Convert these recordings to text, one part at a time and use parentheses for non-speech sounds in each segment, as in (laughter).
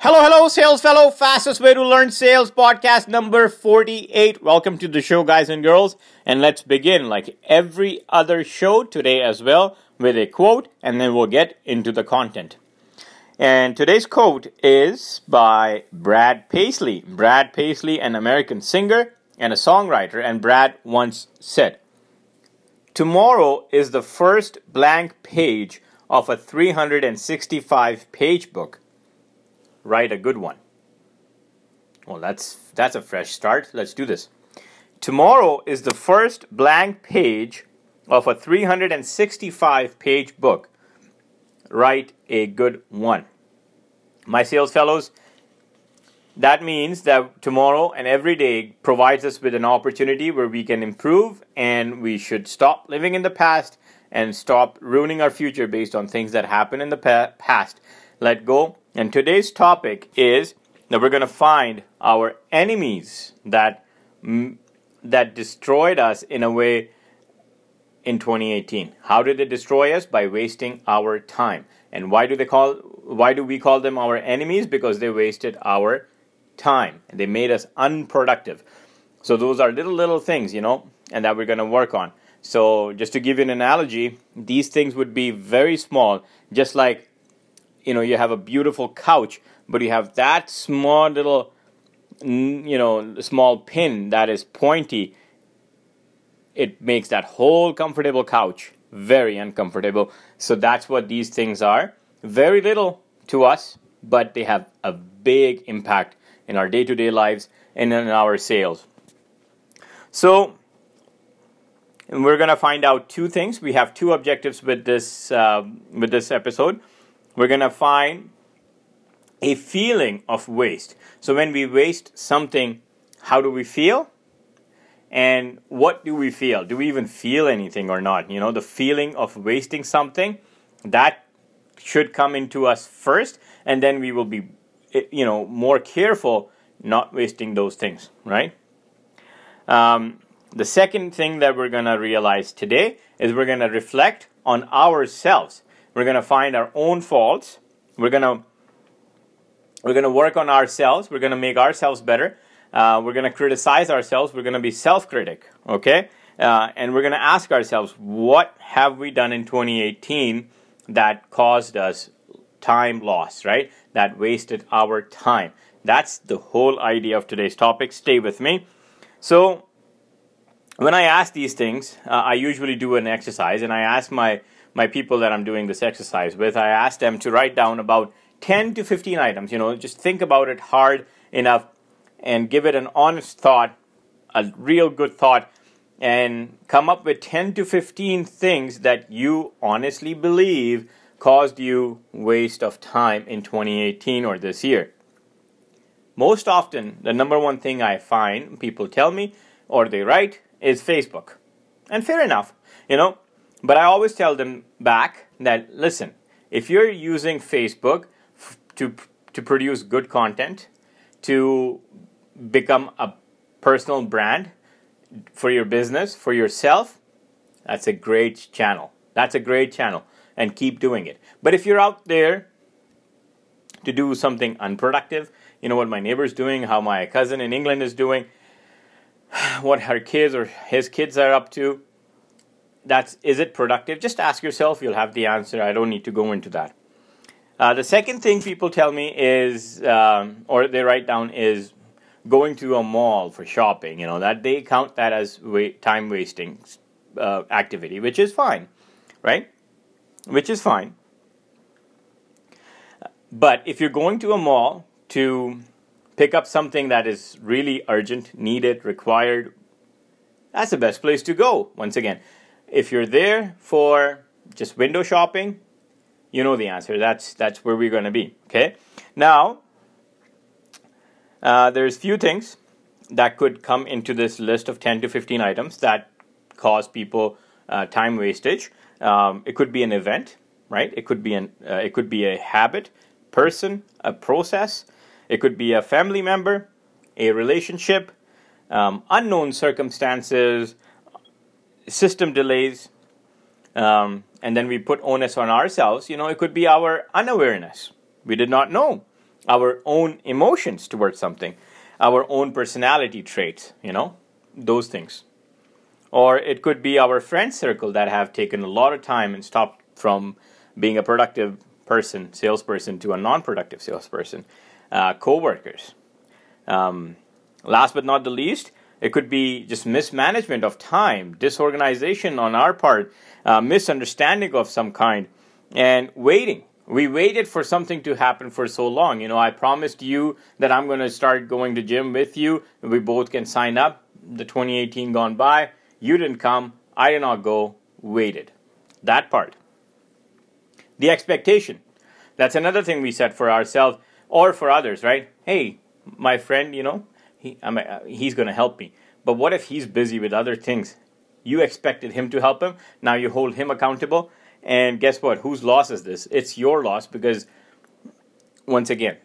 Hello, hello, sales fellow. Fastest way to learn sales podcast number 48. Welcome to the show, guys and girls. And let's begin, like every other show today as well, with a quote, and then we'll get into the content. And today's quote is by Brad Paisley. Brad Paisley, an American singer and a songwriter. And Brad once said, Tomorrow is the first blank page of a 365 page book write a good one. Well, that's that's a fresh start. Let's do this. Tomorrow is the first blank page of a 365 page book. Write a good one. My sales fellows, that means that tomorrow and every day provides us with an opportunity where we can improve and we should stop living in the past and stop ruining our future based on things that happen in the past. Let go and today's topic is that we're going to find our enemies that that destroyed us in a way in 2018. How did they destroy us? By wasting our time. And why do they call why do we call them our enemies? Because they wasted our time. They made us unproductive. So those are little little things, you know, and that we're going to work on. So just to give you an analogy, these things would be very small, just like you know you have a beautiful couch but you have that small little you know small pin that is pointy it makes that whole comfortable couch very uncomfortable. So that's what these things are. Very little to us but they have a big impact in our day-to-day lives and in our sales. So we're going to find out two things. We have two objectives with this uh, with this episode we're going to find a feeling of waste. So when we waste something, how do we feel? And what do we feel? Do we even feel anything or not? You know, the feeling of wasting something, that should come into us first, and then we will be, eh, you know, more careful not wasting those things, right? Um, the second thing that we're going to realize today is we're going to reflect on ourselves. We're going to find our own faults. We're going to we're going to work on ourselves. We're going to make ourselves better. Uh, we're going to criticize ourselves. We're going to be self-critic. Okay, uh, and we're going to ask ourselves, what have we done in 2018 that caused us time loss? Right, that wasted our time. That's the whole idea of today's topic. Stay with me. So, when I ask these things, uh, I usually do an exercise, and I ask my my people that I'm doing this exercise with, I ask them to write down about 10 to 15 items. You know, just think about it hard enough and give it an honest thought, a real good thought, and come up with 10 to 15 things that you honestly believe caused you waste of time in 2018 or this year. Most often, the number one thing I find people tell me or they write is Facebook. And fair enough. You know, but I always tell them back that listen, if you're using Facebook f- to to produce good content, to become a personal brand for your business, for yourself, that's a great channel. That's a great channel and keep doing it. But if you're out there to do something unproductive, you know what my neighbor's doing, how my cousin in England is doing, (sighs) what her kids or his kids are up to, that's is it productive? Just ask yourself. You'll have the answer. I don't need to go into that. Uh, the second thing people tell me is, um, or they write down, is going to a mall for shopping. You know that they count that as wa- time wasting uh, activity, which is fine, right? Which is fine. But if you're going to a mall to pick up something that is really urgent, needed, required, that's the best place to go. Once again, if you're there for just window shopping, you know the answer. That's that's where we're going to be. Okay. Now, uh, there's few things that could come into this list of 10 to 15 items that cause people uh, time wastage. Um, it could be an event, right? It could be an uh, it could be a habit, person, a process. It could be a family member, a relationship, um, unknown circumstances, system delays, um, and then we put onus on ourselves. You know, it could be our unawareness. We did not know our own emotions towards something, our own personality traits, you know, those things. Or it could be our friend circle that have taken a lot of time and stopped from being a productive person, salesperson, to a non productive salesperson, uh, co workers. Um, last but not the least, it could be just mismanagement of time, disorganization on our part, uh, misunderstanding of some kind, and waiting. We waited for something to happen for so long. You know, I promised you that I'm going to start going to gym with you. We both can sign up. The 2018 gone by. You didn't come. I did not go. Waited. That part. The expectation. That's another thing we set for ourselves or for others, right? Hey, my friend, you know, he, I mean, uh, he's going to help me. But what if he's busy with other things? You expected him to help him. Now you hold him accountable. And guess what? Whose loss is this? It's your loss because, once again,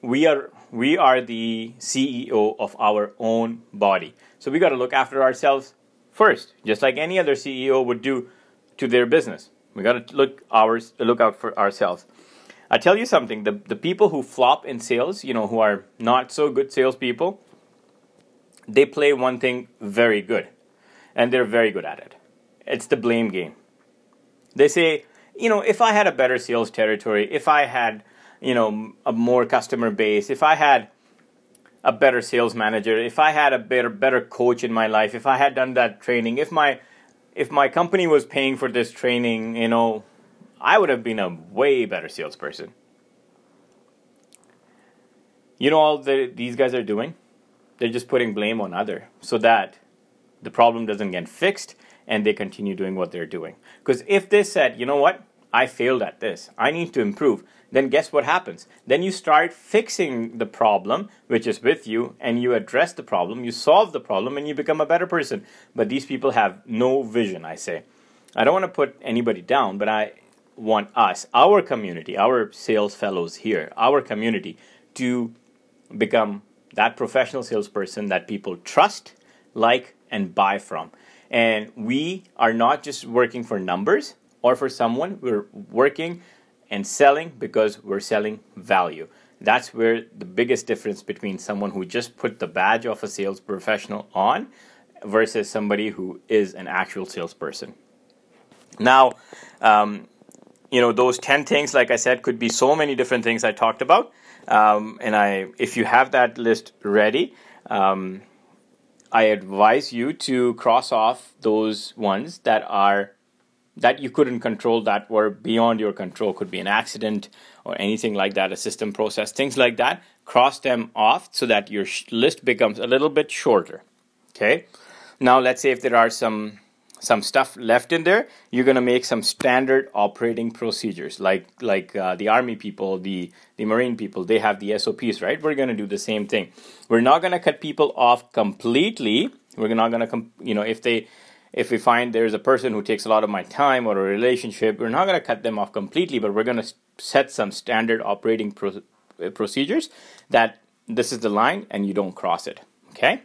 we are we are the CEO of our own body. So we got to look after ourselves first, just like any other CEO would do to their business. We got to look ours look out for ourselves. I tell you something: the the people who flop in sales, you know, who are not so good salespeople, they play one thing very good, and they're very good at it. It's the blame game. They say, you know, if I had a better sales territory, if I had, you know, a more customer base, if I had a better sales manager, if I had a better better coach in my life, if I had done that training, if my if my company was paying for this training, you know, I would have been a way better salesperson. You know all the, these guys are doing? They're just putting blame on other so that the problem doesn't get fixed and they continue doing what they're doing. Because if they said, you know what, I failed at this, I need to improve, then guess what happens? Then you start fixing the problem, which is with you, and you address the problem, you solve the problem, and you become a better person. But these people have no vision, I say. I don't want to put anybody down, but I want us, our community, our sales fellows here, our community, to become that professional salesperson that people trust, like, and buy from. And we are not just working for numbers or for someone, we're working and selling because we're selling value. That's where the biggest difference between someone who just put the badge of a sales professional on versus somebody who is an actual salesperson. Now, um, you know those 10 things like i said could be so many different things i talked about um, and i if you have that list ready um, I advise you to cross off those ones that are that you couldn't control that were beyond your control. Could be an accident or anything like that a system process things like that. Cross them off so that your sh- list becomes a little bit shorter. Okay? Now let's say if there are some some stuff left in there you're going to make some standard operating procedures. Like like uh, the army people the the marine people they have the sops right? We're going to do the same thing. We're not going to cut people off completely. We're not going to com- you know if they if we find there's a person who takes a lot of my time or a relationship we're not going to cut them off completely but we're going to set some standard operating pro- uh, procedures that this is the line and you don't cross it okay?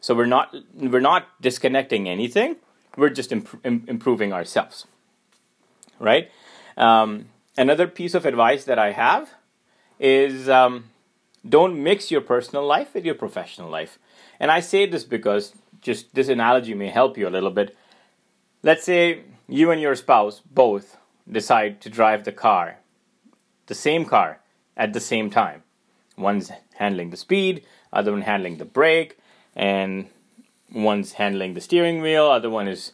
So we're not we're not disconnecting anything we're just imp- improving ourselves right? Um, another piece of advice that i have is um, don't mix your personal life with your professional life. And i say this because just this analogy may help you a little bit. Let's say you and your spouse both decide to drive the car the same car at the same time. One's handling the speed other one handling the brake and one's handling the steering wheel, other one is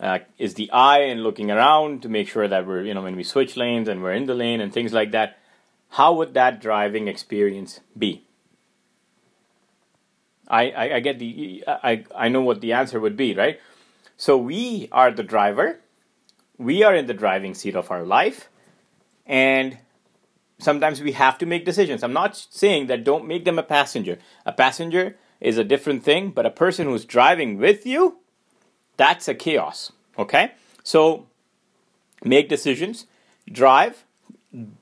uh, is the eye and looking around to make sure that we're you know when we switch lanes and we're in the lane and things like that. How would that driving experience be? I, I, I get the I, I know what the answer would be, right? So we are the driver, we are in the driving seat of our life, and sometimes we have to make decisions. I'm not saying that don't make them a passenger. A passenger is a different thing, but a person who's driving with you, that's a chaos. Okay? So make decisions, drive,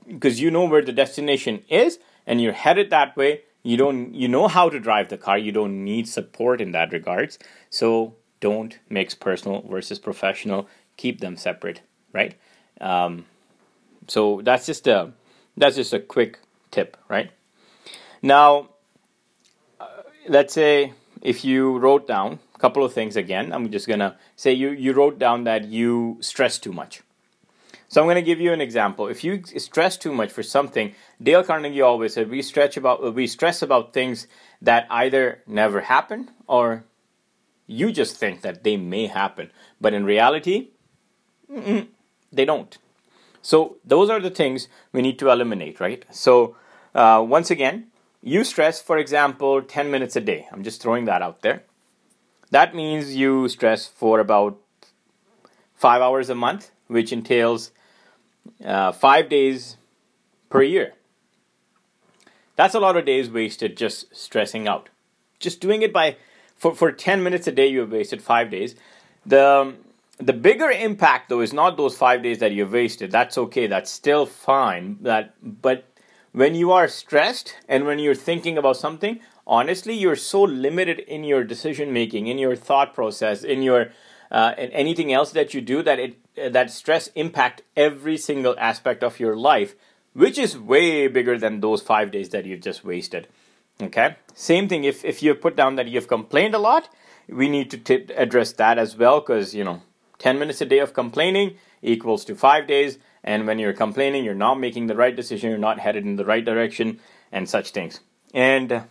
because you know where the destination is and you're headed that way. You don't you know how to drive the car. You don't need support in that regards. So don't mix personal versus professional. Keep them separate, right? Um, so that's just a that's just a quick tip, right? Now, let's say if you wrote down a couple of things again, I'm just gonna say you, you wrote down that you stress too much. So I'm to give you an example. If you stress too much for something, Dale Carnegie always said we stretch about we stress about things that either never happen or you just think that they may happen, but in reality, they don't. So those are the things we need to eliminate, right? So uh, once again, you stress, for example, 10 minutes a day. I'm just throwing that out there. That means you stress for about five hours a month, which entails uh, five days per year. That's a lot of days wasted just stressing out. Just doing it by for, for 10 minutes a day, you have wasted five days. The the bigger impact though is not those five days that you've wasted. That's okay. That's still fine. That but when you are stressed and when you're thinking about something, honestly, you're so limited in your decision making, in your thought process, in your uh, and anything else that you do that it uh, that stress impact every single aspect of your life, which is way bigger than those five days that you've just wasted. Okay. Same thing. If if you put down that you've complained a lot, we need to t- address that as well because you know 10 minutes a day of complaining equals to 5 days and when you're complaining you're not making the right decision you're not headed in the right direction and such things and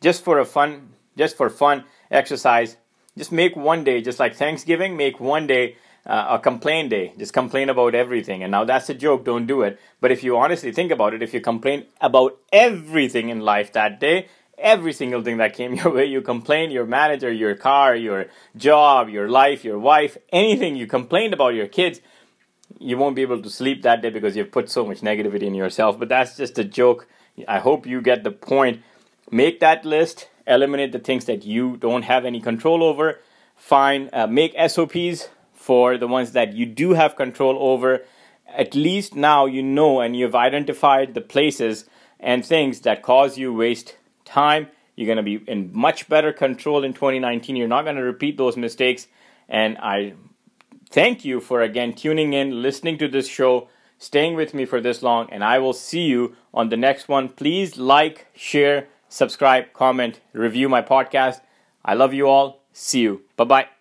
just for a fun just for fun exercise just make one day just like thanksgiving make one day uh, a complain day just complain about everything and now that's a joke don't do it but if you honestly think about it if you complain about everything in life that day every single thing that came (laughs) your way. You complain your manager, your car, your job, your life, your wife, anything you complained about your kids. You won't be able to sleep that day because you've put so much negativity in yourself. But that's just a joke. I hope you get the point. Make that list, eliminate the things that you don't have any control over. Find, uh, make SOPs for the ones that you do have control over. At least now you know and you've identified the places and things that cause you waste time. You're going to be in much better control in 2019. You're not going to repeat those mistakes. And I thank you for again tuning in, listening to this show, staying with me for this long. And I will see you on the next one. Please like, share, subscribe, comment, review my podcast. I love you all. See you. Bye bye.